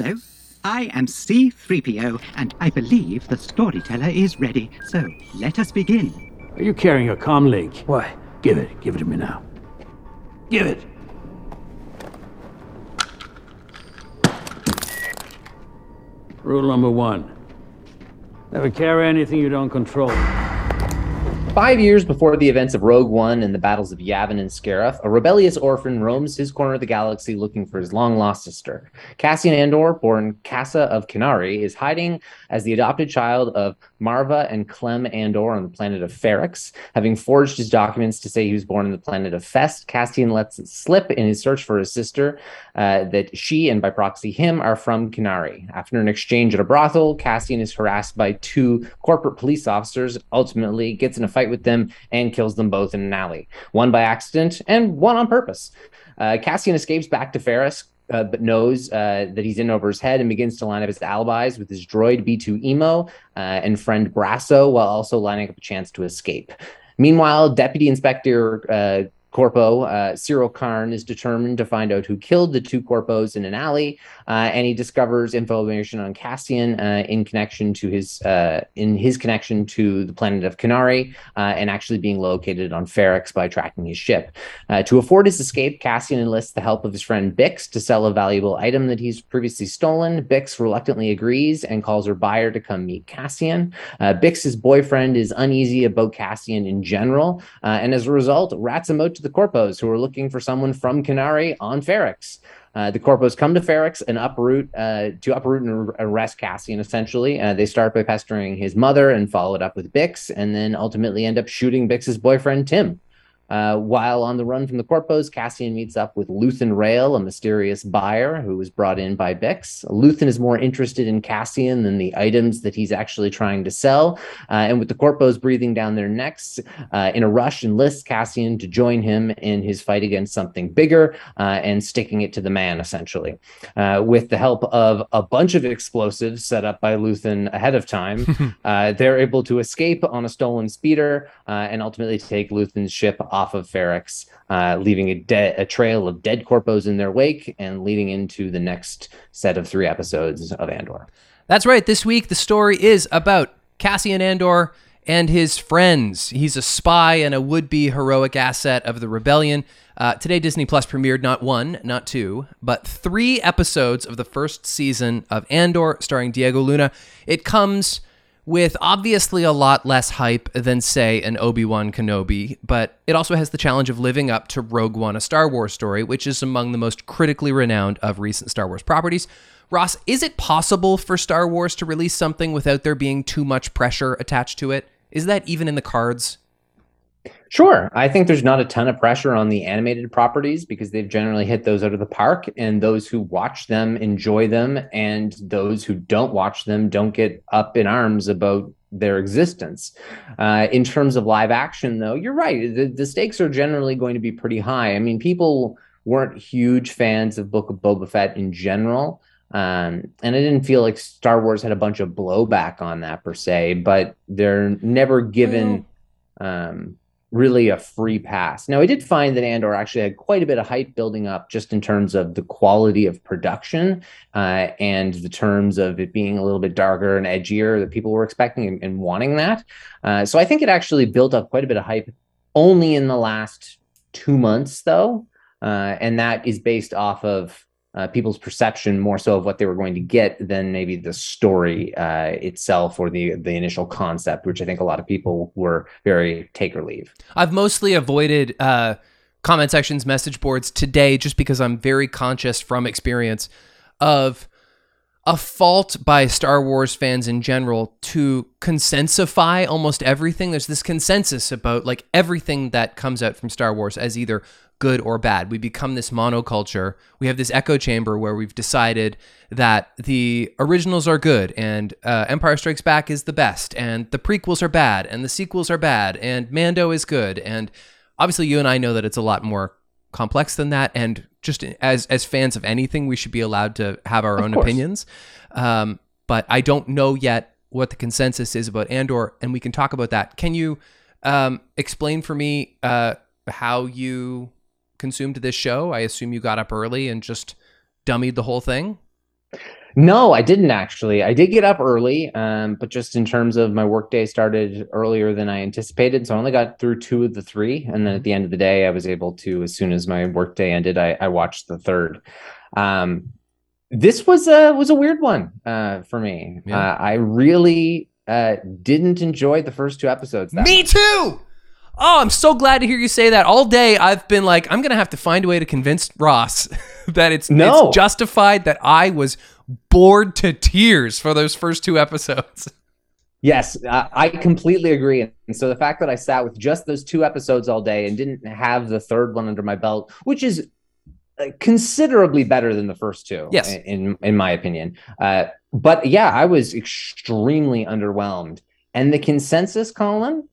Hello, I am C3PO, and I believe the storyteller is ready. So let us begin. Are you carrying a comm link? Why? Give it. Give it to me now. Give it. Rule number one. Never carry anything you don't control. Five years before the events of Rogue One and the battles of Yavin and Scarif, a rebellious orphan roams his corner of the galaxy looking for his long lost sister. Cassian Andor, born Kassa of Kenari, is hiding as the adopted child of Marva and Clem Andor on the planet of Ferrix. Having forged his documents to say he was born on the planet of Fest, Cassian lets it slip in his search for his sister uh, that she and by proxy him are from Kenari. After an exchange at a brothel, Cassian is harassed by two corporate police officers, ultimately gets in a fight with them and kills them both in an alley, one by accident and one on purpose. Uh, Cassian escapes back to Ferrix, uh, but knows uh, that he's in over his head and begins to line up his alibis with his droid B2EMO uh, and friend Brasso, while also lining up a chance to escape. Meanwhile, Deputy Inspector uh, Corpo, uh, Syril Karn, is determined to find out who killed the two Corpos in an alley, uh, and he discovers information on Cassian uh, in connection to his uh, in his connection to the planet of Kenari, uh, and actually being located on Ferrix by tracking his ship. Uh, to afford his escape, Cassian enlists the help of his friend Bix to sell a valuable item that he's previously stolen. Bix reluctantly agrees and calls her buyer to come meet Cassian. Bix's boyfriend is uneasy about Cassian in general, and as a result, rats him out to the Corpos, who are looking for someone from Kenari on Ferrix. Uh, the Corpos come to Ferrix and uproot uh, to uproot and arrest Cassian. Essentially, uh, they start by pestering his mother and follow it up with Bix, and then ultimately end up shooting Bix's boyfriend Tim. Uh, while on the run from the Corpos, Cassian meets up with Luthen Rael, a mysterious buyer who was brought in by Bix. Luthen is more interested in Cassian than the items that he's actually trying to sell. Uh, and with the Corpos breathing down their necks, uh, in a rush, enlists Cassian to join him in his fight against something bigger uh, and sticking it to the man, essentially. Uh, with the help of a bunch of explosives set up by Luthen ahead of time, uh, they're able to escape on a stolen speeder and ultimately take Luthen's ship off of Ferrix, uh, leaving a, de- a trail of dead corpos in their wake and leading into the next set of three episodes of Andor. That's right. This week, the story is about Cassian Andor and his friends. He's a spy and a would be heroic asset of the rebellion. Uh, today, Disney Plus premiered not one, not two, but three episodes of the first season of Andor starring Diego Luna. It comes with obviously a lot less hype than, say, an Obi Wan Kenobi, but it also has the challenge of living up to Rogue One, a Star Wars story, which is among the most critically renowned of recent Star Wars properties. Ross, is it possible for Star Wars to release something without there being too much pressure attached to it? Is that even in the cards? Sure. I think there's not a ton of pressure on the animated properties because they've generally hit those out of the park, and those who watch them enjoy them, and those who don't watch them don't get up in arms about their existence. Uh, in terms of live action, though, you're right. The, the stakes are generally going to be pretty high. I mean, people weren't huge fans of Book of Boba Fett in general. Um, and I didn't feel like Star Wars had a bunch of blowback on that per se, but they're never given um, really a free pass. Now, I did find that Andor actually had quite a bit of hype building up just in terms of the quality of production uh, and the terms of it being a little bit darker and edgier that people were expecting and, and wanting that. Uh, so I think it actually built up quite a bit of hype only in the last two months, though. Uh, and that is based off of uh, people's perception more so of what they were going to get than maybe the story uh, itself or the the initial concept, which I think a lot of people were very take or leave. I've mostly avoided uh, comment sections, message boards today, just because I'm very conscious from experience of a fault by Star Wars fans in general to consensify almost everything. There's this consensus about like everything that comes out from Star Wars as either good or bad. We become this monoculture. We have this echo chamber where we've decided that the originals are good and uh, Empire Strikes Back is the best, and the prequels are bad, and the sequels are bad, and Mando is good. And obviously, you and I know that it's a lot more complex than that. And just as as fans of anything, we should be allowed to have our Of own course. opinions. Um, but I don't know yet what the consensus is about Andor, and we can talk about that. Can you um, explain for me uh, how you consumed this show? I assume you got up early and just dummied the whole thing. No, I didn't actually. I did get up early, um, but just in terms of my workday started earlier than I anticipated. So I only got through two of the three. And then at the end of the day, I was able to, as soon as my workday ended, I, I watched the third. Um, this was a was a weird one uh, for me. Yeah. Uh, I really uh, didn't enjoy the first two episodes. that Me much. too. Oh, I'm so glad to hear you say that. All day I've been like, I'm gonna have to find a way to convince Ross that it's, No. it's justified that I was bored to tears for those first two episodes. Yes, I completely agree. And so the fact that I sat with just those two episodes all day and didn't have the third one under my belt, which is uh, considerably better than the first two, Yes. in in my opinion. Uh, but yeah, I was extremely underwhelmed. And the consensus, Colin,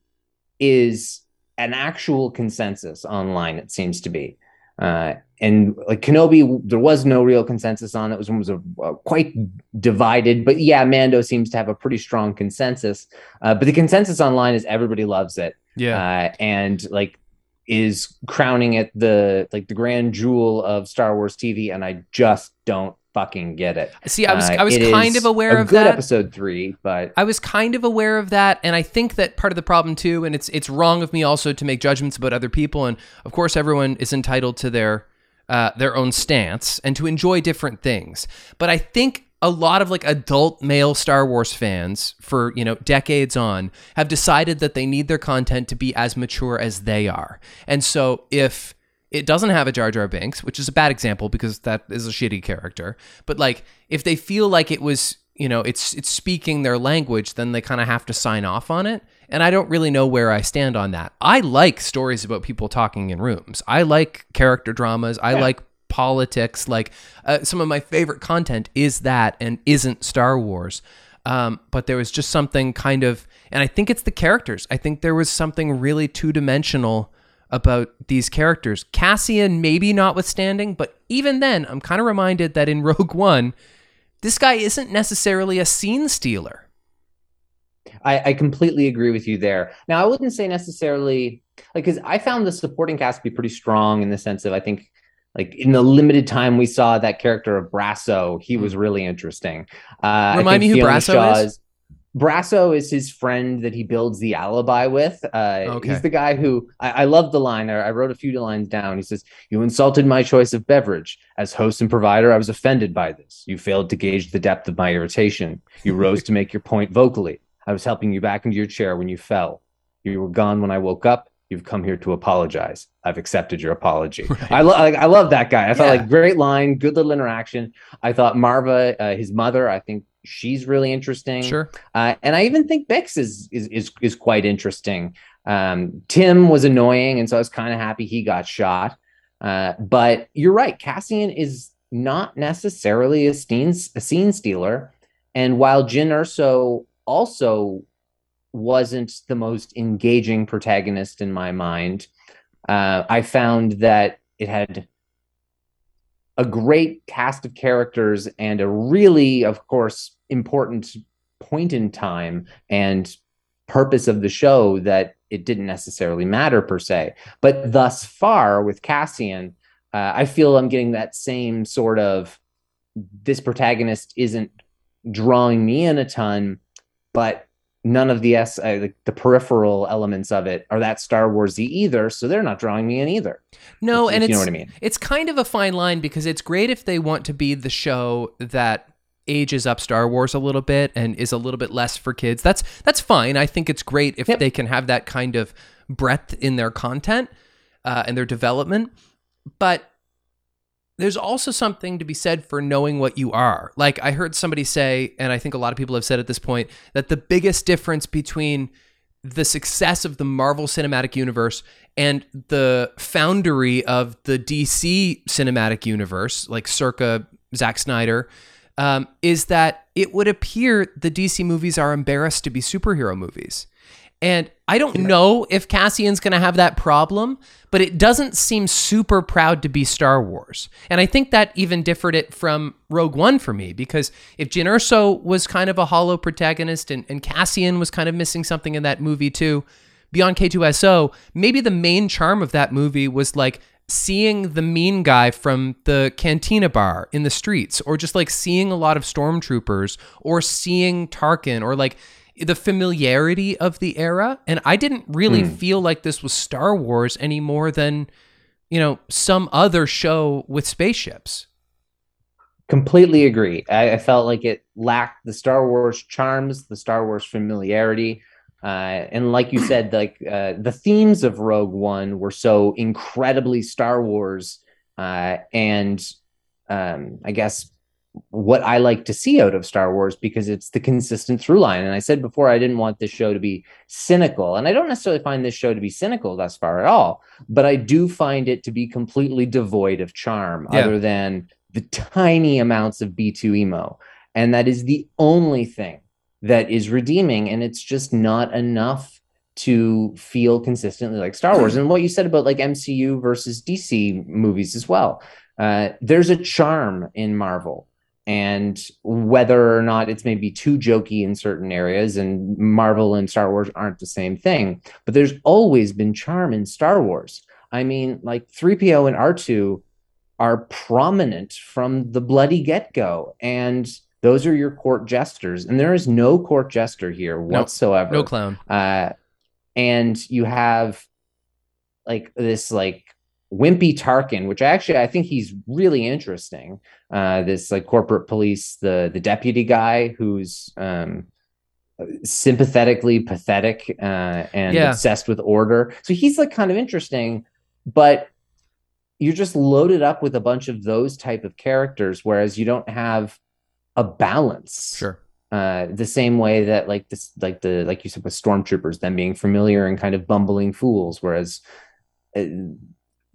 is an actual consensus online. It seems to be. Uh, and like Kenobi, there was no real consensus on it. It was, was a, uh, quite divided. But yeah, Mando seems to have a pretty strong consensus. Uh, but the consensus online is everybody loves it, uh, and like is crowning it the like the grand jewel of Star Wars TV. And I just don't fucking get it. See, I was Uh, I was kind of aware a of good that. episode three, but I was kind of aware of that, and I think that part of the problem too, and it's it's wrong of me also to make judgments about other people, and of course everyone is entitled to their uh, their own stance and to enjoy different things. But I think a lot of like adult male Star Wars fans for you know decades on have decided that they need their content to be as mature as they are, and so if it doesn't have a Jar Jar Binks, which is a bad example because that is a shitty character. But like, if they feel like it was, you know, it's it's speaking their language, then they kind of have to sign off on it. And I don't really know where I stand on that. I like stories about people talking in rooms. I like character dramas. I like politics. Like uh, some of my favorite content is that and isn't Star Wars. Um, but there was just something kind of, and I think it's the characters. I think there was something really two dimensional about these characters. Cassian, maybe notwithstanding, but even then, I'm kind of reminded that in Rogue One, this guy isn't necessarily a scene stealer. I, I completely agree with you there. Now, I wouldn't say necessarily like because I found the supporting cast to be pretty strong in the sense of I think like in the limited time we saw that character of Brasso, he was really interesting. Uh, I Remind me who Fiona Brasso Shaw is? Brasso is his friend that he builds the alibi with. Uh, Okay. He's the guy who I, I love the line. I, I wrote a few lines down. He says, "You insulted my choice of beverage as host and provider. I was offended by this. You failed to gauge the depth of my irritation. You rose to make your point vocally. I was helping you back into your chair when you fell. You were gone when I woke up. You've come here to apologize. I've accepted your apology. I love, like, I love that guy. I thought Yeah. like great line, good little interaction. I thought Marva, uh, his mother, I think she's really interesting. Sure. Uh, and I even think Bix is is is, is quite interesting. Um, Tim was annoying, and so I was kind of happy he got shot. Uh, but you're right, Cassian is not necessarily a scene a scene stealer. And while Jyn Erso also wasn't the most engaging protagonist in my mind, uh, I found that it had a great cast of characters and a really, of course, important point in time and purpose of the show that it didn't necessarily matter per se. But thus far with Cassian, uh, I feel I'm getting that same sort of this protagonist isn't drawing me in a ton, but none of the s uh, like the peripheral elements of it are that Star Warsy either, so they're not drawing me in either. No, If- and if it's you know what I mean. it's kind of a fine line because it's great if they want to be the show that ages up Star Wars a little bit and is a little bit less for kids. That's that's fine. I think it's great if Yep. they can have that kind of breadth in their content uh, and their development. But there's also something to be said for knowing what you are. Like I heard somebody say, and I think a lot of people have said at this point, that the biggest difference between the success of the Marvel Cinematic Universe and the foundry of the DC Cinematic Universe, like circa Zack Snyder, um, is that it would appear the DC movies are embarrassed to be superhero movies. And I don't know if Cassian's going to have that problem, but it doesn't seem super proud to be Star Wars. And I think that even differed it from Rogue One for me, because if Jyn Erso was kind of a hollow protagonist and, and Cassian was kind of missing something in that movie too, beyond K2SO, maybe the main charm of that movie was like seeing the mean guy from the cantina bar in the streets, or just like seeing a lot of stormtroopers, or seeing Tarkin, or like the familiarity of the era. And I didn't really Hmm. feel like this was Star Wars any more than, you know, some other show with spaceships. Completely agree. I, I felt like it lacked the Star Wars charms, the Star Wars familiarity. Uh, and like you said, like uh, the themes of Rogue One were so incredibly Star Wars, uh, and um, I guess what I like to see out of Star Wars because it's the consistent through line. And I said before, I didn't want this show to be cynical, and I don't necessarily find this show to be cynical thus far at all. But I do find it to be completely devoid of charm, Yeah. other than the tiny amounts of B2EMO. And that is the only thing that is redeeming. And it's just not enough to feel consistently like Star Wars. And what you said about like MCU versus DC movies as well. Uh, there's a charm in Marvel. And whether or not it's maybe too jokey in certain areas, and Marvel and Star Wars aren't the same thing, but there's always been charm in Star Wars. I mean, like 3PO and R2 are prominent from the bloody get go. And those are your court jesters. And there is no court jester here whatsoever. No clown. Uh, and you have like this like wimpy Tarkin, which actually I think he's really interesting. Uh, this like corporate police, the the deputy guy who's um, sympathetically pathetic uh, and Yeah. obsessed with order. So he's like kind of interesting, but you're just loaded up with a bunch of those type of characters, whereas you don't have a balance Sure. uh the same way that like this like the like you said with stormtroopers them being familiar and kind of bumbling fools whereas uh,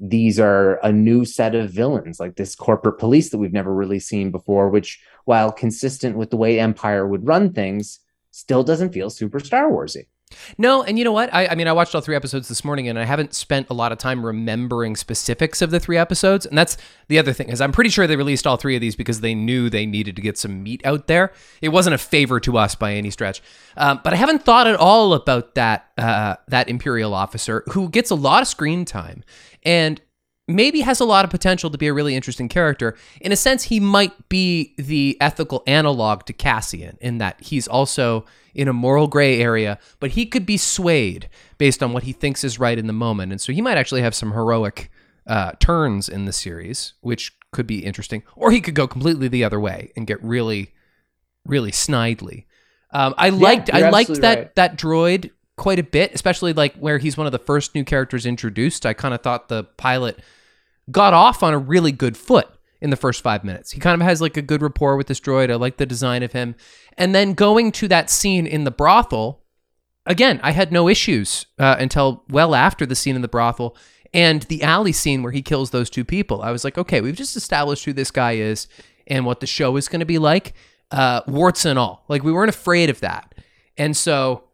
these are a new set of villains like this corporate police that we've never really seen before which while consistent with the way empire would run things still doesn't feel super star warsy No, and you know what? I, I mean, I watched all three episodes this morning, and I haven't spent a lot of time remembering specifics of the three episodes. And that's the other thing is, I'm pretty sure they released all three of these because they knew they needed to get some meat out there. It wasn't a favor to us by any stretch. Um, but I haven't thought at all about that uh, that imperial officer who gets a lot of screen time and maybe has a lot of potential to be a really interesting character. In a sense, he might be the ethical analog to Cassian in that he's also in a moral gray area, but he could be swayed based on what he thinks is right in the moment. And so he might actually have some heroic uh, turns in the series, which could be interesting. Or he could go completely the other way and get really, really snidely. Um, I liked you're I liked that right. that droid quite a bit, especially like where he's one of the first new characters introduced. I kind of thought the pilot got off on a really good foot in the first five minutes. He kind of has like a good rapport with this droid. I like the design of him. And then going to that scene in the brothel, again, I had no issues uh, until well after the scene in the brothel and the alley scene where he kills those two people. I was like, okay, we've just established who this guy is and what the show is going to be like, uh, warts and all. Like we weren't afraid of that. And so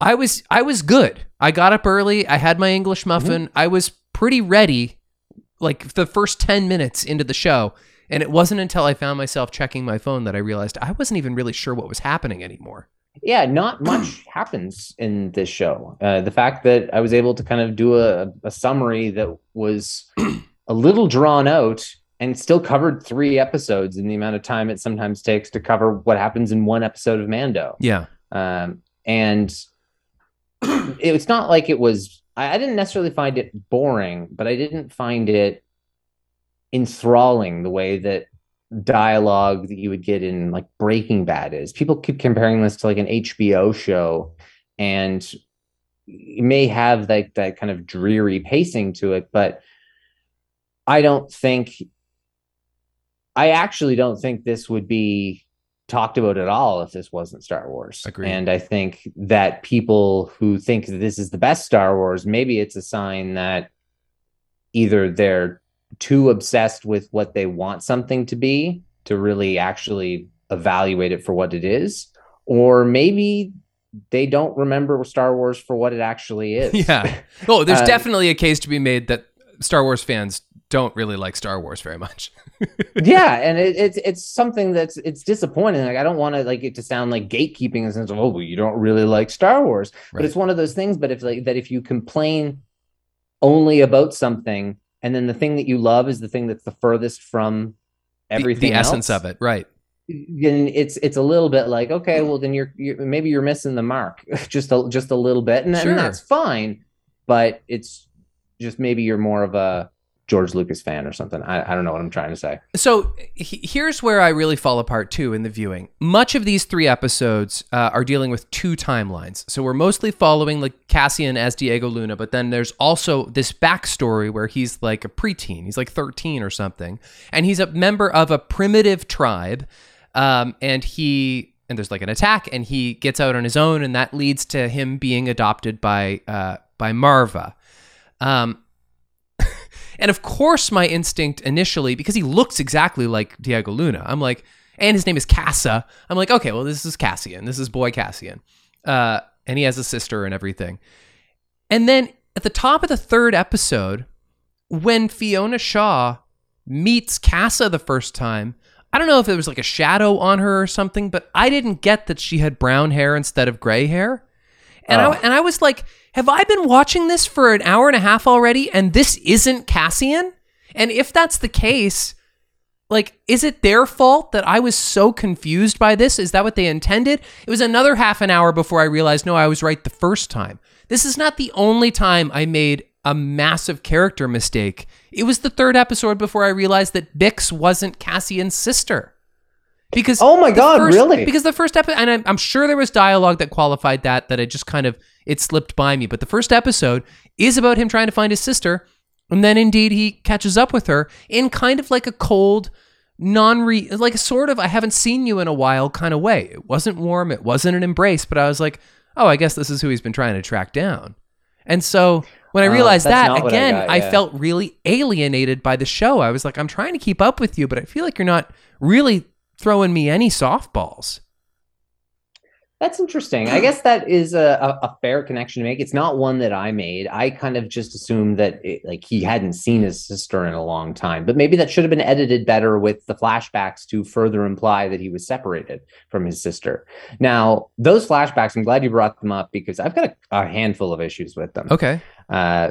I was I was good. I got up early. I had my English muffin. I was pretty ready like the first 10 minutes into the show. And it wasn't until I found myself checking my phone that I realized I wasn't even really sure what was happening anymore. yeah not much happens in this show uh, the fact that i was able to kind of do a, a summary that was a little drawn out and still covered three episodes in the amount of time it sometimes takes to cover what happens in one episode of mando Yeah. um, and it's not like it was I, I didn't necessarily find it boring but i didn't find it enthralling the way that dialogue that you would get in like breaking bad is. People keep comparing this to like an hbo show and it may have like that kind of dreary pacing to it but i don't think i actually don't think this would be talked about at all if this wasn't Star Wars. Agreed. And I think that people who think that this is the best Star Wars, maybe it's a sign that either they're too obsessed with what they want something to be to really actually evaluate it for what it is, or maybe they don't remember Star Wars for what it actually is. Yeah. Oh, there's Uh, definitely a case to be made that Star Wars fans don't really like Star Wars very much. yeah, and it, it's it's something that's it's disappointing. Like I don't want to like it to sound like gatekeeping in the sense of oh well, you don't really like Star Wars, Right. but it's one of those things. But if like that, if you complain only about something, and then the thing that you love is the thing that's the furthest from everything. the, essence else, of it, right? Then it's it's a little bit like okay, well then you're, you're maybe you're missing the mark just a just a little bit, and, Sure. and that's fine. But it's just maybe you're more of a George Lucas fan or something. I, I don't know what I'm trying to say. So he- here's where I really fall apart too in the viewing. Much of these three episodes uh, are dealing with two timelines. So we're mostly following like Cassian as Diego Luna, but then there's also this backstory where he's like a preteen. He's like 13 or something, and he's a member of a primitive tribe. Um, and he and there's like an attack, and he gets out on his own, and that leads to him being adopted by uh, by Marva. Um, and of course, my instinct initially, because he looks exactly like Diego Luna, I'm like, and his name is Kassa. I'm like, okay, well, this is Cassian. This is boy Cassian. Uh, and he has a sister and everything. And then at the top of the third episode, when Fiona Shaw meets Kassa the first time, I don't know if it was like a shadow on her or something, but I didn't get that she had brown hair instead of gray hair. And Oh. I and I was like, have I been watching this for an hour and a half already and this isn't Cassian? And if that's the case, like is it their fault that I was so confused by this? Is that what they intended? It was another half an hour before I realized no, I was right the first time. This is not the only time I made a massive character mistake. It was the third episode before I realized that Bix wasn't Cassian's sister. Because Oh my God, first- really? Because the first episode, and I'm, I'm sure there was dialogue that qualified that that I just kind of it slipped by me. But the first episode is about him trying to find his sister, and then indeed he catches up with her in kind of like a cold, non-re, like a sort of I haven't seen you in a while kind of way. It wasn't warm, it wasn't an embrace, but I was like, oh, I guess this is who he's been trying to track down. And so when I Oh, realized that's that what I again, got, I felt really alienated by the show. I was like, I'm trying to keep up with you, but I feel like you're not really throwing me any softballs. That's interesting. I guess that is a, a, fair connection to make. It's not one that I made. I kind of just assumed that it, like he hadn't seen his sister in a long time, but maybe that should have been edited better with the flashbacks to further imply that he was separated from his sister. Now, those flashbacks, I'm glad you brought them up because I've got a, a handful of issues with them. Okay. Uh,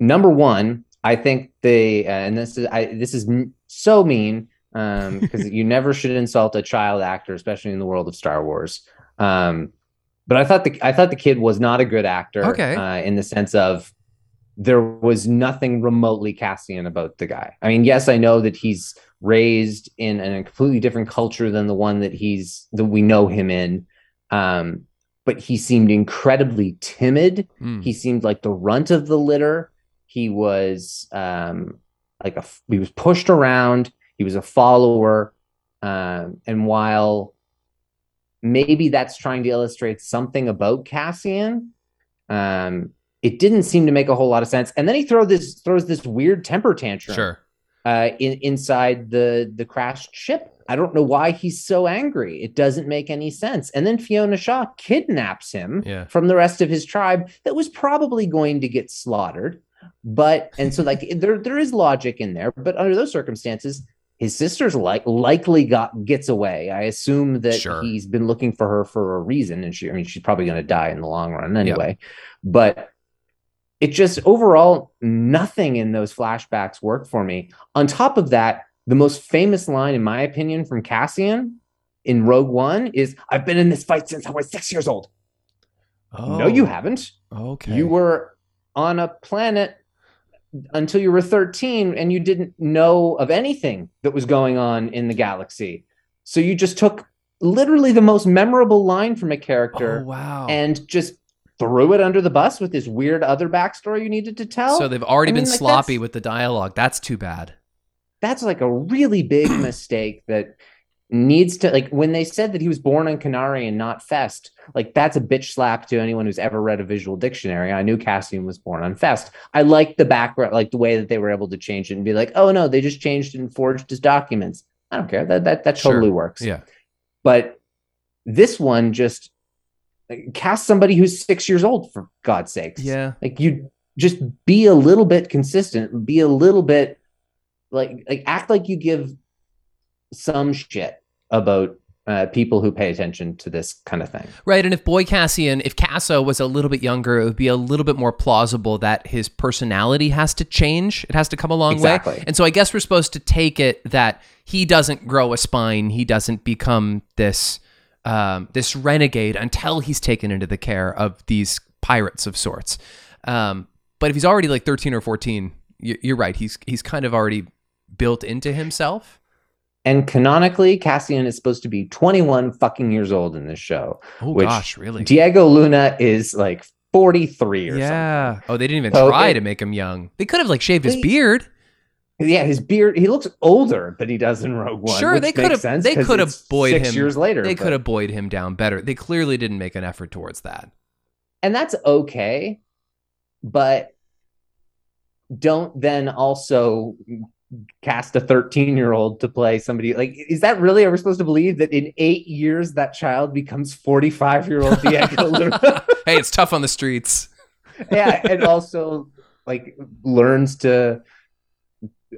number one, I think they, uh, and this is I, this is m- so mean because you never should insult a child actor, especially in the world of Star Wars. Um, but I thought the I thought the kid was not a good actor. Okay. Uh, in the sense of there was nothing remotely Cassian about the guy. I mean, yes, I know that he's raised in a completely different culture than the one that he's that we know him in. Um, but he seemed incredibly timid Mm. he seemed like the runt of the litter he was um like a he was pushed around he was a follower um and while maybe that's trying to illustrate something about cassian um it didn't seem to make a whole lot of sense and then he throw this throws this weird temper tantrum Sure. uh, in, inside the the crashed ship. I don't know why he's so angry. It doesn't make any sense. And then Fiona Shaw kidnaps him Yeah. from the rest of his tribe that was probably going to get slaughtered. But and so like there there is logic in there, but under those circumstances, his sister's like likely got gets away. I assume that Sure. he's been looking for her for a reason, and she I mean she's probably going to die in the long run anyway. But it just overall nothing in those flashbacks worked for me. On top of that, the most famous line, in my opinion, from Cassian in Rogue One is I've been in this fight since I was six years old. Oh, No, you oh, haven't. Okay. You were on a planet until you were 13 and you didn't know of anything that was going on in the galaxy. So you just took literally the most memorable line from a character Oh wow. and just threw it under the bus with this weird other backstory you needed to tell. so they've already I mean, been like, sloppy with the dialogue. That's too bad. that's like a really big mistake that needs to like when they said that he was born on Kenari and not Fest, like that's a bitch slap to anyone who's ever read a visual dictionary. I knew Cassian was born on Fest. I like the background, like the way that they were able to change it and be like, oh no, they just changed and forged his documents. I don't care. That that that Sure. totally works. Yeah. But this one just like, cast somebody who's six years old for God's sakes. Yeah. Like you just be a little bit consistent, be a little bit like like act like you give some shit about uh, people who pay attention to this kind of thing. Right, and if Boy Cassian, if Kassa was a little bit younger, it would be a little bit more plausible that his personality has to change. It has to come a long Exactly. way. And so I guess we're supposed to take it that he doesn't grow a spine, he doesn't become this um, this renegade until he's taken into the care of these pirates of sorts. Um, but if he's already like thirteen or fourteen, you- you're right. He's he's kind of already built into himself. And canonically, Cassian is supposed to be 21 fucking years old in this show. Oh Which gosh, really? Diego Luna is like 43 or yeah. Oh, they didn't even So try it- to make him young. They could have like shaved his beard. Yeah, his beard, he looks older than he does in Rogue One. Sure, they could have. They could have buoyed six him years later. They could have buoyed him down better. They clearly didn't make an effort towards that. and that's okay but don't then also cast a 13 year old to play somebody like is that really are we supposed to believe that in eight years that child becomes 45 year old diego hey, it's tough on the streets. yeah and also like learns to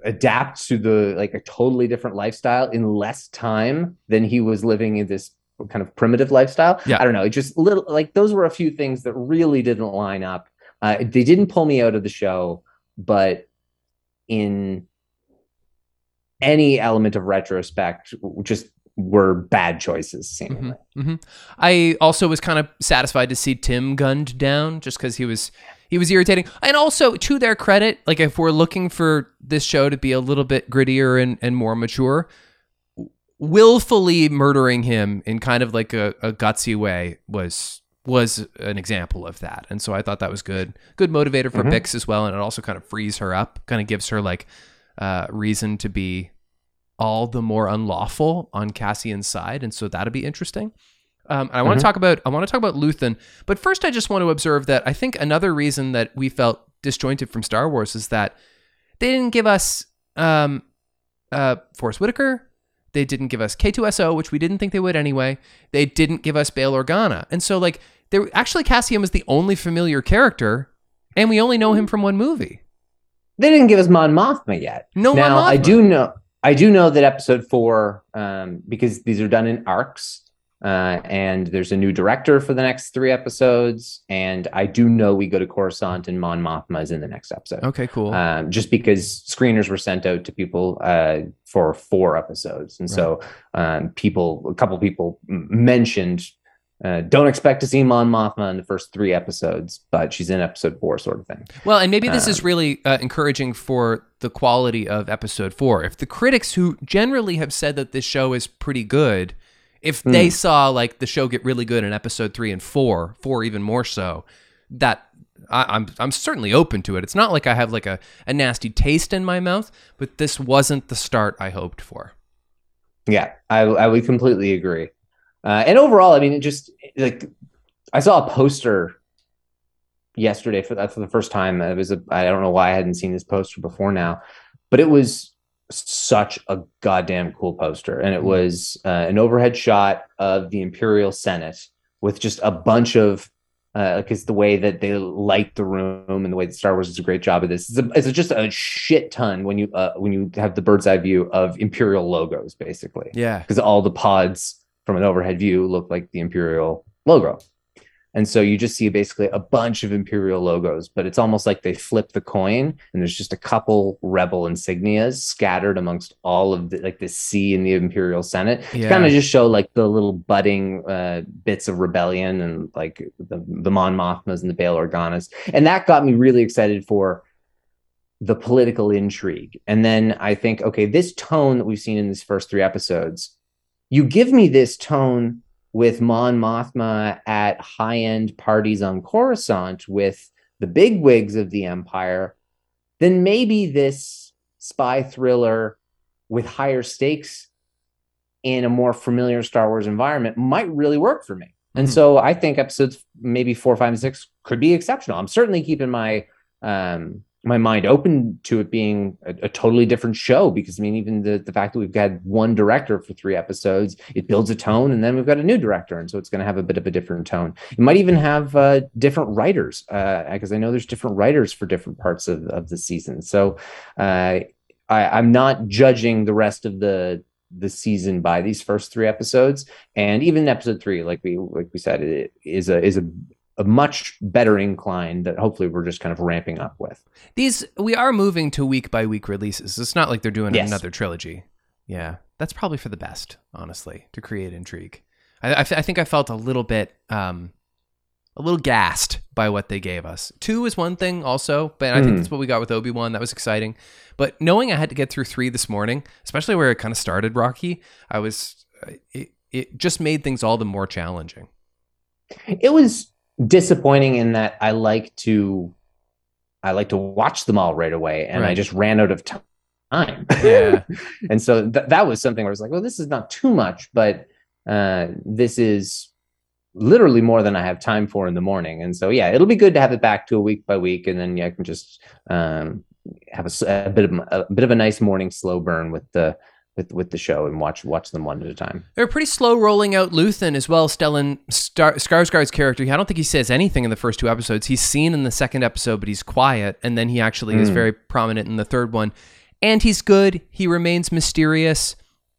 adapt to the like a totally different lifestyle in less time than he was living in this kind of primitive lifestyle Yeah. i don't know it just little like those were a few things that really didn't line up uh, they didn't pull me out of the show but in any element of retrospect just were bad choices seemingly hmm I also was kind of satisfied to see Tim gunned down, just because he was he was irritating. And also, to their credit, like if we're looking for this show to be a little bit grittier and, and more mature, willfully murdering him in kind of like a, a gutsy way was was an example of that. And so I thought that was good. Good motivator for Mhm. Bix as well. And it also kind of frees her up, kind of gives her like uh, reason to be all the more unlawful on Cassian's side. And so that'll be interesting. Um, I want to talk about I want to talk about Luthen, but first I just want to observe that I think another reason that we felt disjointed from Star Wars is that they didn't give us um, uh, Forest Whitaker. They didn't give us K2SO, which we didn't think they would anyway. They didn't give us Bail Organa, and so like there actually Cassian was the only familiar character, and we only know him from one movie. They didn't give us mon mothma yet No, now Mon I do know I do know that episode four, um, because these are done in arcs, uh, and there's a new director for the next three episodes, and I do know we go to Coruscant and Mon Mothma is in the next episode. Okay, cool. Um, just because screeners were sent out to people uh, for four episodes, and so um, people, a couple people mentioned, uh, don't expect to see Mon Mothma in the first three episodes, but she's in episode four, sort of thing. Well, and maybe this is Um, really uh, encouraging for the quality of episode four. If the critics who generally have said that this show is pretty good, if Hmm. they saw like the show get really good in episode three and four, four even more so, that I, I'm I'm certainly open to it. It's not like I have like a, a nasty taste in my mouth, but this wasn't the start I hoped for. Yeah, I I would completely agree. Uh, and overall, I mean, it just like I saw a poster yesterday for that for the first time. It was a I don't know why I hadn't seen this poster before now, but it was such a goddamn cool poster, and it was uh, an overhead shot of the Imperial Senate with just a bunch of. Uh, like it's the way that they light the room and the way that Star Wars does a great job of this. It's, a, it's just a shit ton when you uh, when you have the bird's eye view of Imperial logos, basically Yeah. because all the pods from an overhead view look like the Imperial logo. And so you just see basically a bunch of Imperial logos, but it's almost like they flip the coin and there's just a couple rebel insignias scattered amongst all of the like the sea in the Imperial Senate. To Yeah. kind of just show like the little budding uh, bits of rebellion and like the, the Mon Mothmas and the Bail Organas. And that got me really excited for the political intrigue. And then I think, okay, this tone that we've seen in these first three episodes, you give me this tone with Mon Mothma at high end parties on Coruscant with the big wigs of the Empire, then maybe this spy thriller with higher stakes in a more familiar Star Wars environment might really work for me. And Mhm. so I think episodes maybe four, five, and six could be exceptional. I'm certainly keeping my um my mind open to it being a, a totally different show because I mean even the the fact that we've had one director for three episodes it builds a tone and then we've got a new director and so it's going to have a bit of a different tone. It might even have uh, different writers because I know there's different writers for different parts of of the season. So uh, I, I'm not judging the rest of the the season by these first three episodes, and even episode three, like we like we said, it is a is a a much better incline that hopefully we're just kind of ramping up with. These we are moving to week by week releases. It's not like they're doing Yes. another trilogy. Yeah, that's probably for the best, honestly, to create intrigue. I, I, I think I felt a little bit, um, a little gassed by what they gave us. Two is one thing, also, but I think Hmm. that's what we got with Obi Wan. That was exciting. But knowing I had to get through three this morning, especially where it kind of started, Rocky, I was it, it just made things all the more challenging. It was disappointing in that I like to I like to watch them all right away, and I just ran out of time. Yeah. and so th- that was something where I was like, well, this is not too much, but uh, this is literally more than I have time for in the morning. And so, yeah, it'll be good to have it back to a week by week, and then yeah, I can just um, have a, a bit of a, bit of a nice morning slow burn with the with with the show and watch watch them one at a time. They're pretty slow rolling out Luthen as well. Stellan Star- Skarsgård's character. I don't think he says anything in the first two episodes. He's seen in the second episode, but he's quiet, and then he actually is Hmm. very prominent in the third one. And he's good. He remains mysterious,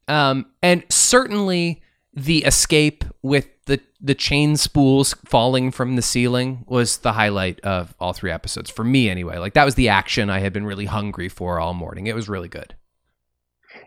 um, and certainly the escape with the the chain spools falling from the ceiling was the highlight of all three episodes for me anyway. Like that was the action I had been really hungry for all morning. It was really good.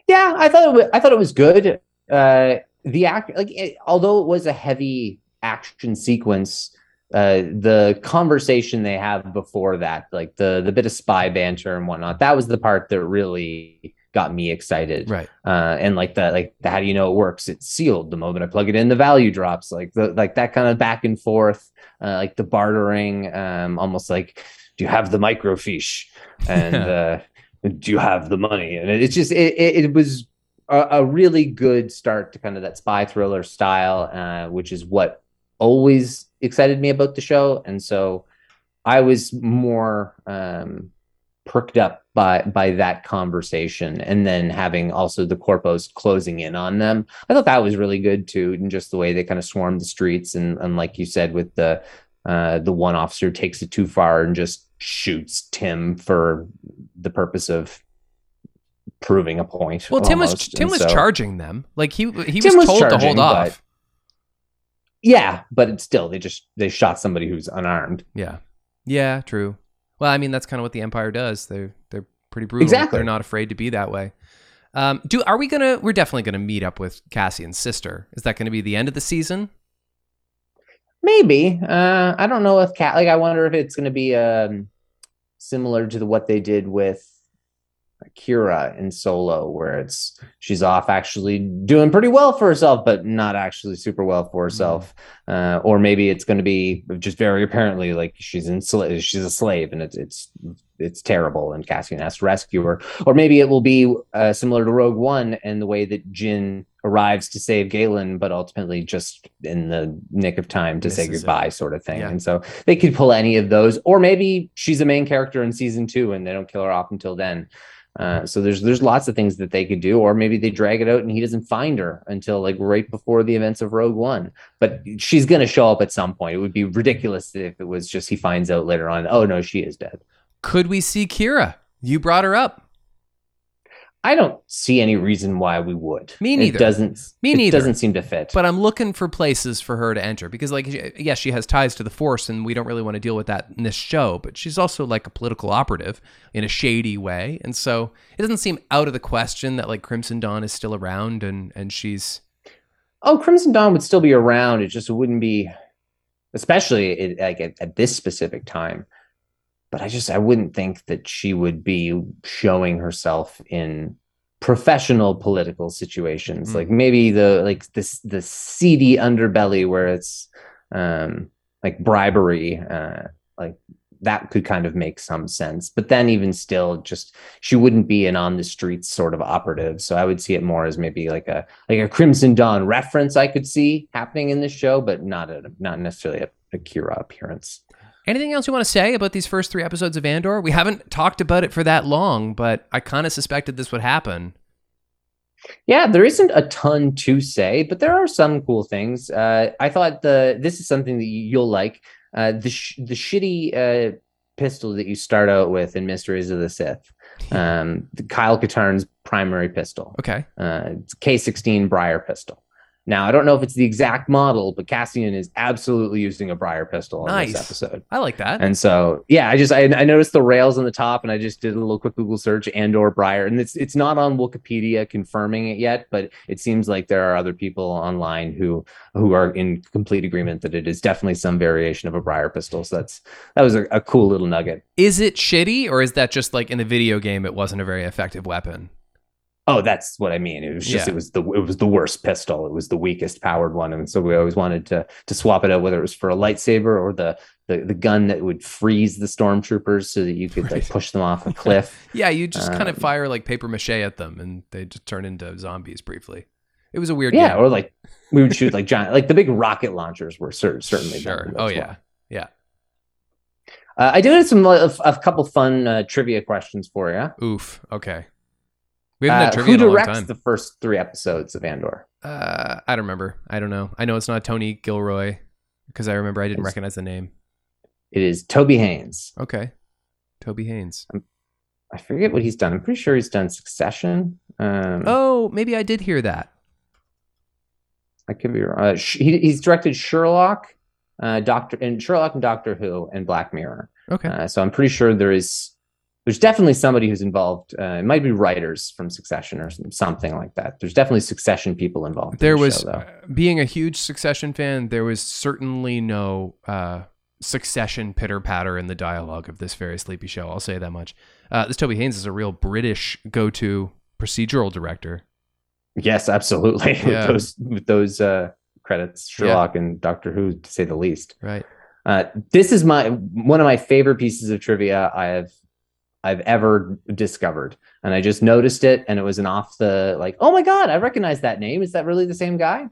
Yeah, I thought it was, I thought it was good. Uh, the act, like, it, although it was a heavy action sequence, uh, the conversation they have before that, like the the bit of spy banter and whatnot, that was the part that really got me excited. Right. Uh, and like the like the, how do you know it works? It's sealed. The moment I plug it in, the value drops. Like the like that kind of back and forth, uh, like the bartering, um, almost like do you have the microfiche? And uh, do you have the money? And it's just it, it, it was a, a really good start to kind of that spy thriller style, uh, which is what always excited me about the show. And so I was more um, perked up by by that conversation, and then having also the corpos closing in on them. I thought that was really good too, and just the way they kind of swarmed the streets, and and like you said, with the uh, the one officer takes it too far and just shoots Tim for the purpose of proving a point. Well, Tim was. Tim And was so- charging them. Like he he Tim was was told to charging, hold but- off. Yeah, but it's still they just they shot somebody who's unarmed. Yeah. Yeah, true. Well, I mean that's kind of what the Empire does. They're they're pretty brutal. Exactly. They're not afraid to be that way. Um, do are we gonna? We're definitely gonna meet up with Cassian's sister. Is that gonna be the end of the season? Maybe. Uh, I don't know if cat like I wonder if it's going to be um, similar to the, what they did with Qi'ra in Solo, where it's she's off actually doing pretty well for herself, but not actually super well for herself. Uh, or maybe it's going to be just very apparently like she's in she's a slave and it's it's it's terrible, and Cassian has to rescue her. Or maybe it will be uh, similar to Rogue One and the way that Jyn arrives to save Galen, but ultimately just in the nick of time to say Misses it. goodbye, sort of thing. Yeah. And so they could pull any of those, or maybe she's a main character in season two and they don't kill her off until then. Uh, so there's there's lots of things that they could do, or maybe they drag it out and he doesn't find her until like right before the events of Rogue One. But she's gonna show up at some point. It would be ridiculous if it was just he finds out later on. Oh no, she is dead. Could we see Qi'ra? You brought her up. I don't see any reason why we would. Me neither. It doesn't. Me neither. it. Doesn't seem to fit. But I'm looking for places for her to enter because, like, yes, she has ties to the Force, and we don't really want to deal with that in this show. But she's also like a political operative in a shady way, and so it doesn't seem out of the question that like Crimson Dawn is still around, and and she's Oh, Crimson Dawn would still be around. It just wouldn't be, especially it, like at, at this specific time. But I just I wouldn't think that she would be showing herself in professional political situations. Mm. Like maybe the like this the seedy underbelly where it's um like bribery, uh like that could kind of make some sense. But then even still, just she wouldn't be an on the streets sort of operative. So I would see it more as maybe like a like a Crimson Dawn reference I could see happening in this show, but not a not necessarily a, a Qi'ra appearance. Anything else you want to say about these first three episodes of Andor? We haven't talked about it for that long, but I kind of suspected this would happen. Yeah, there isn't a ton to say, but there are some cool things. Uh, I thought the this is something that you'll like. Uh, the sh- the shitty uh, pistol that you start out with in Mysteries of the Sith. Um, the Kyle Katarn's primary pistol. Okay. Uh, it's K16 Bryar pistol. Now, I don't know if it's the exact model, but Cassian is absolutely using a Bryar pistol in Nice. this episode. I like that. And so, yeah, I just I, I noticed the rails on the top, and I just did a little quick Google search and or Bryar, and it's it's not on Wikipedia confirming it yet, but it seems like there are other people online who who are in complete agreement that it is definitely some variation of a Bryar pistol. So that's that was a, a cool little nugget. is it shitty or is that just like in the video game it wasn't a very effective weapon? Oh, that's what I mean. It was just Yeah. it was the it was the worst pistol. It was the weakest powered one, and so we always wanted to to swap it out, whether it was for a lightsaber or the the, the gun that would freeze the stormtroopers so that you could like push them off a cliff. Yeah, you just kind of Um, fire like paper mache at them and they just turn into zombies briefly. It was a weird yeah, game. or like we would shoot like giant like the big rocket launchers were cer- certainly sure. Oh yeah. well. Yeah. Uh, I did have some uh, a couple fun uh, trivia questions for you. Oof. Okay. We haven't Uh, had trivia who in a long directs the first three episodes of Andor? Uh, I don't remember. I don't know. I know it's not Tony Gilroy because I remember I didn't It's- recognize the name. It is Toby Haynes. Okay. Toby Haynes. I forget what he's done. I'm pretty sure he's done Succession. Um, Oh, maybe I did hear that. I could be wrong. Uh, he, he's directed Sherlock, uh, Doctor, and Sherlock and Doctor Who and Black Mirror. Okay. Uh, so I'm pretty sure there is. There's definitely somebody who's involved. Uh, it might be writers from Succession or something like that. There's definitely Succession people involved. in there the was show, uh, being a huge Succession fan. There was certainly no uh, Succession pitter patter in the dialogue of this very sleepy show. I'll say that much. Uh, this Toby Haynes is a real British go-to procedural director. yes, absolutely. Yeah. with those with those uh, credits, Sherlock and Doctor Who, to say the least. Right. Uh, this is my one of my favorite pieces of trivia I have I've ever discovered, and I just noticed it, and it was an off the like, oh my god, I recognize that name. Is that really the same guy?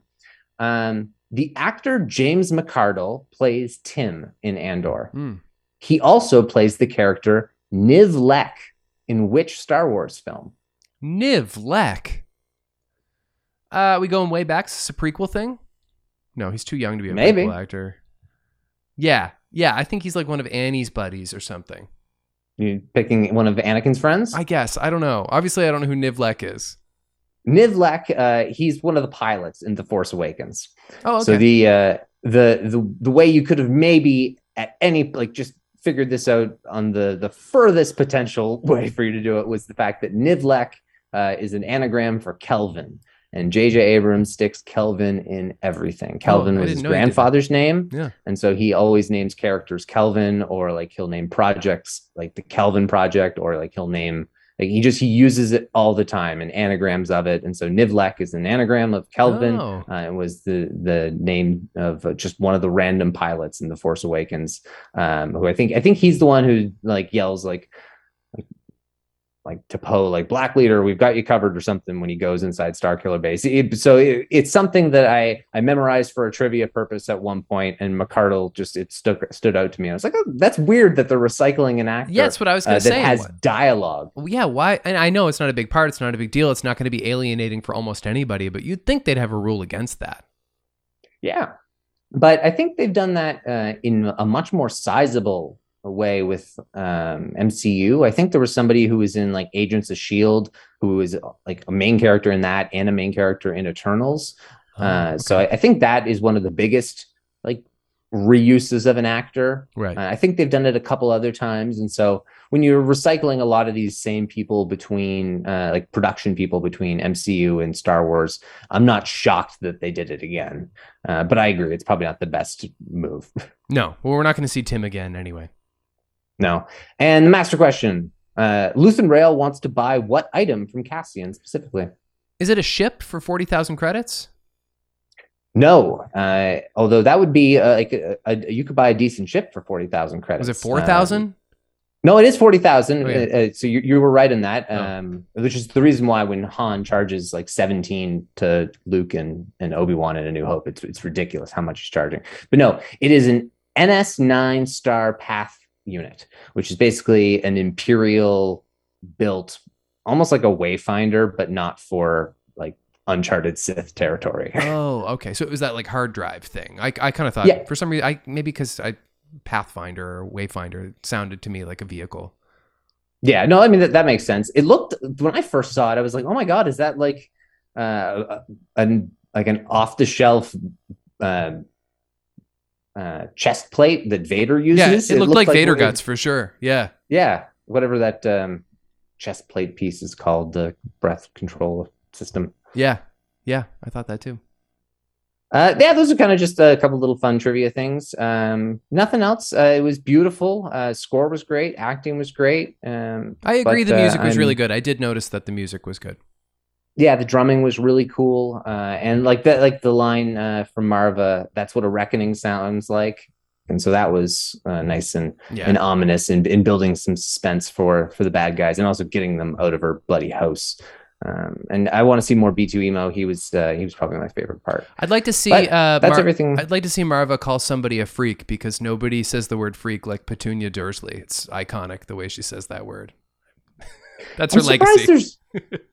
Um, the actor James McArdle plays Tim in Andor. Hmm. He also plays the character Niv Lek in which Star Wars film? Niv Lek. Uh, we going way back? Is this a prequel thing? No, he's too young to be a Maybe. prequel actor. Yeah, yeah. I think he's like one of Annie's buddies or something. You picking one of Anakin's friends? I guess. I don't know. Obviously, I don't know who Nivlek is. Nivlek, uh, he's one of the pilots in The Force Awakens. Oh, okay. So the uh, the the the way you could have maybe at any like just figured this out on the the furthest potential way for you to do it was the fact that Nivlek uh, is an anagram for Kelvin, and J.J. Abrams sticks Kelvin in everything. Kelvin Oh, was his know he did that. grandfather's name, Yeah. and so he always names characters Kelvin, or like he'll name projects like the Kelvin Project, or like he'll name like he just he uses it all the time and anagrams of it, and so Nivlek is an anagram of Kelvin. Oh. Uh, it was the the name of uh, just one of the random pilots in the Force Awakens, um, who I think I think he's the one who like yells like like to Poe like Black Leader, we've got you covered or something when he goes inside Starkiller Base. It- so it, it's something that I I memorized for a trivia purpose at one point, and McArdle just it stood stood out to me. I was like, oh, that's weird that they're recycling an actor. Yeah, that's what I was uh, going to say. has dialogue. Well, yeah, why? And I know it's not a big part. It's not a big deal. It's not going to be alienating for almost anybody. But you'd think they'd have a rule against that. Yeah. But I think they've done that uh, in a much more sizable way with um, MCU. I think there was somebody who was in like Agents of S.H.I.E.L.D., who was like a main character in that and a main character in Eternals. Oh, Uh, So I. I think that is one of the biggest like reuses of an actor. right. Uh, I think they've done it a couple other times, and so when you're recycling a lot of these same people between, uh, like production people between MCU and Star Wars, I'm not shocked that they did it again. Uh, but I agree, it's probably not the best move. no, well, we're not going to see Tim again anyway. No. And the master question: uh, Luthen Rael wants to buy what item from Cassian specifically? Is it a ship for forty thousand credits? No, uh, although that would be uh, like a, a, you could buy a decent ship for forty thousand credits. Was it 4,000? Um. No, it is forty thousand. Okay. Uh, uh, so you, you were right in that, Oh. um, which is the reason why when Han charges like seventeen to Luke and, and Obi Wan in A New Hope, it's it's ridiculous how much he's charging. But no, it is an NS nine star path unit, which is basically an Imperial built, almost like a Wayfinder, but not for like uncharted Sith territory. oh, okay. So it was that like hard drive thing. I I kind of thought Yeah. for some reason I maybe because I Pathfinder or Wayfinder sounded to me like a vehicle. Yeah, no, I mean that, that makes sense. It looked when I first saw it, I was like, "Oh my god, is that like uh an like an off the shelf uh, uh chest plate that Vader uses?" Yeah, it, looked, like, Vader it- guts for sure. Yeah. Yeah, whatever that um chest plate piece is called, the breath control system. Yeah. Yeah. I thought that too. Uh, yeah, those are kind of just a couple little fun trivia things. Um, nothing else. Uh, it was beautiful. Uh, score was great. Acting was great. Um, I agree But, the uh, music was I'm- really good. I did notice that the music was good. Yeah, the drumming was really cool. Uh, and like that, like the line uh, from Marva, "That's what a reckoning sounds like." And so that was uh, nice and, Yeah. and ominous, and in building some suspense for for the bad guys, and also getting them out of her bloody house. Um, and I want to see more B2EMO. He was uh, he was probably my favorite part. I'd like to see But uh That's Mar- everything. I'd like to see Marva call somebody a freak because nobody says the word freak like Petunia Dursley. It's iconic the way she says that word. That's her I'm surprised legacy.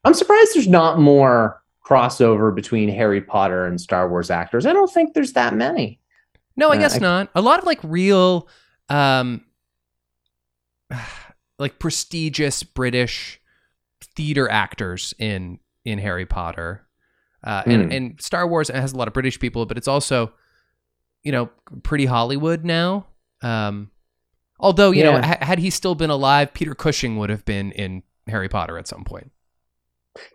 I'm surprised there's not more crossover between Harry Potter and Star Wars actors. I don't think there's that many. No, I Uh, guess I- not. A lot of like real, um, like prestigious British theater actors in in Harry Potter, uh, and Hmm. and Star Wars has a lot of British people, but it's also, you know, pretty Hollywood now. Um, although you know, ha- had he still been alive, Peter Cushing would have been in Harry Potter at some point.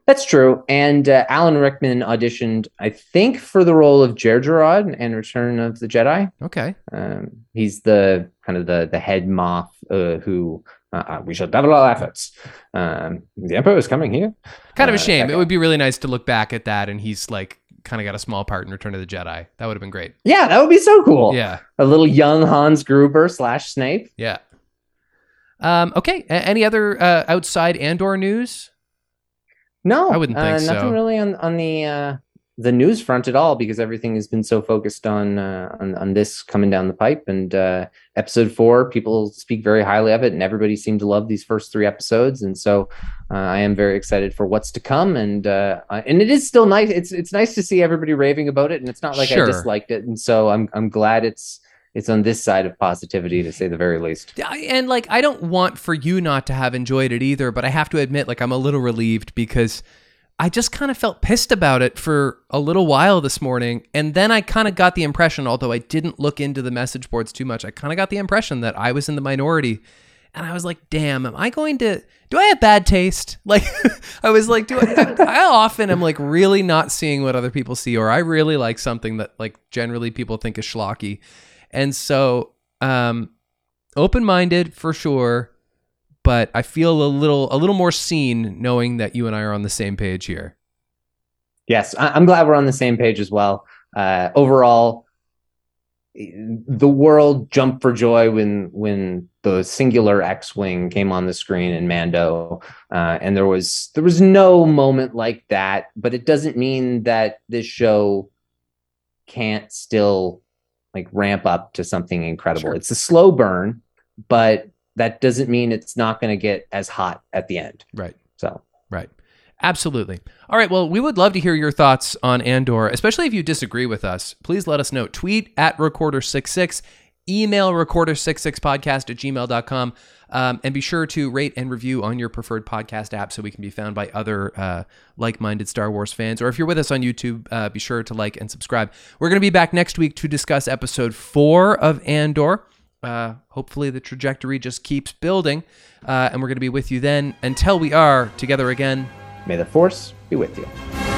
That's true. And uh, Alan Rickman auditioned, I think, for the role of Jerjerrod in Return of the Jedi. Okay, Um, he's the kind of the the head Moff uh, who uh, uh, we shall double our efforts. Um, the Emperor is coming here. kind of a Uh, shame. It would be really nice to look back at that, and he's like kind of got a small part in Return of the Jedi. That would have been great. Yeah, that would be so cool. Yeah. a little young Hans Gruber slash Snape. Yeah. Um, okay. A- any other uh, outside Andor news? No, I wouldn't think uh, so. Nothing really on on the uh, the news front at all because everything has been so focused on uh, on, on this coming down the pipe. And uh, episode four, people speak very highly of it, and everybody seemed to love these first three episodes. And so uh, I am very excited for what's to come. And uh, uh, and it is still nice. It's it's nice to see everybody raving about it, and it's not like Sure. I disliked it. And so I'm I'm glad it's it's on this side of positivity to say the very least. And like, I don't want for you not to have enjoyed it either, but I have to admit, like, I'm a little relieved because I just kind of felt pissed about it for a little while this morning. And then I kind of got the impression, although I didn't look into the message boards too much, I kind of got the impression that I was in the minority. And I was like, damn, am I going to, do I have bad taste? Like, I was like, do I, I often am like really not seeing what other people see, or I really like something that like generally people think is schlocky. And so, um, open minded for sure, but I feel a little a little more seen knowing that you and I are on the same page here. Yes, I- I'm glad we're on the same page as well. Uh, overall, the world jumped for joy when when the singular X-wing came on the screen in Mando, uh, and there was there was no moment like that. But it doesn't mean that this show can't still like ramp up to something incredible. Sure. It's a slow burn, but that doesn't mean it's not going to get as hot at the end. Right. So Right. Absolutely. All right. Well, we would love to hear your thoughts on Andor, especially if you disagree with us. Please let us know. Tweet at recorder66, email recorder66podcast at gmail.com, um, and be sure to rate and review on your preferred podcast app so we can be found by other uh, like minded Star Wars fans. Or if you're with us on YouTube, uh, be sure to like and subscribe. We're going to be back next week to discuss episode four of Andor. Uh, hopefully, the trajectory just keeps building, uh, and we're going to be with you then until we are together again. may the force be with you.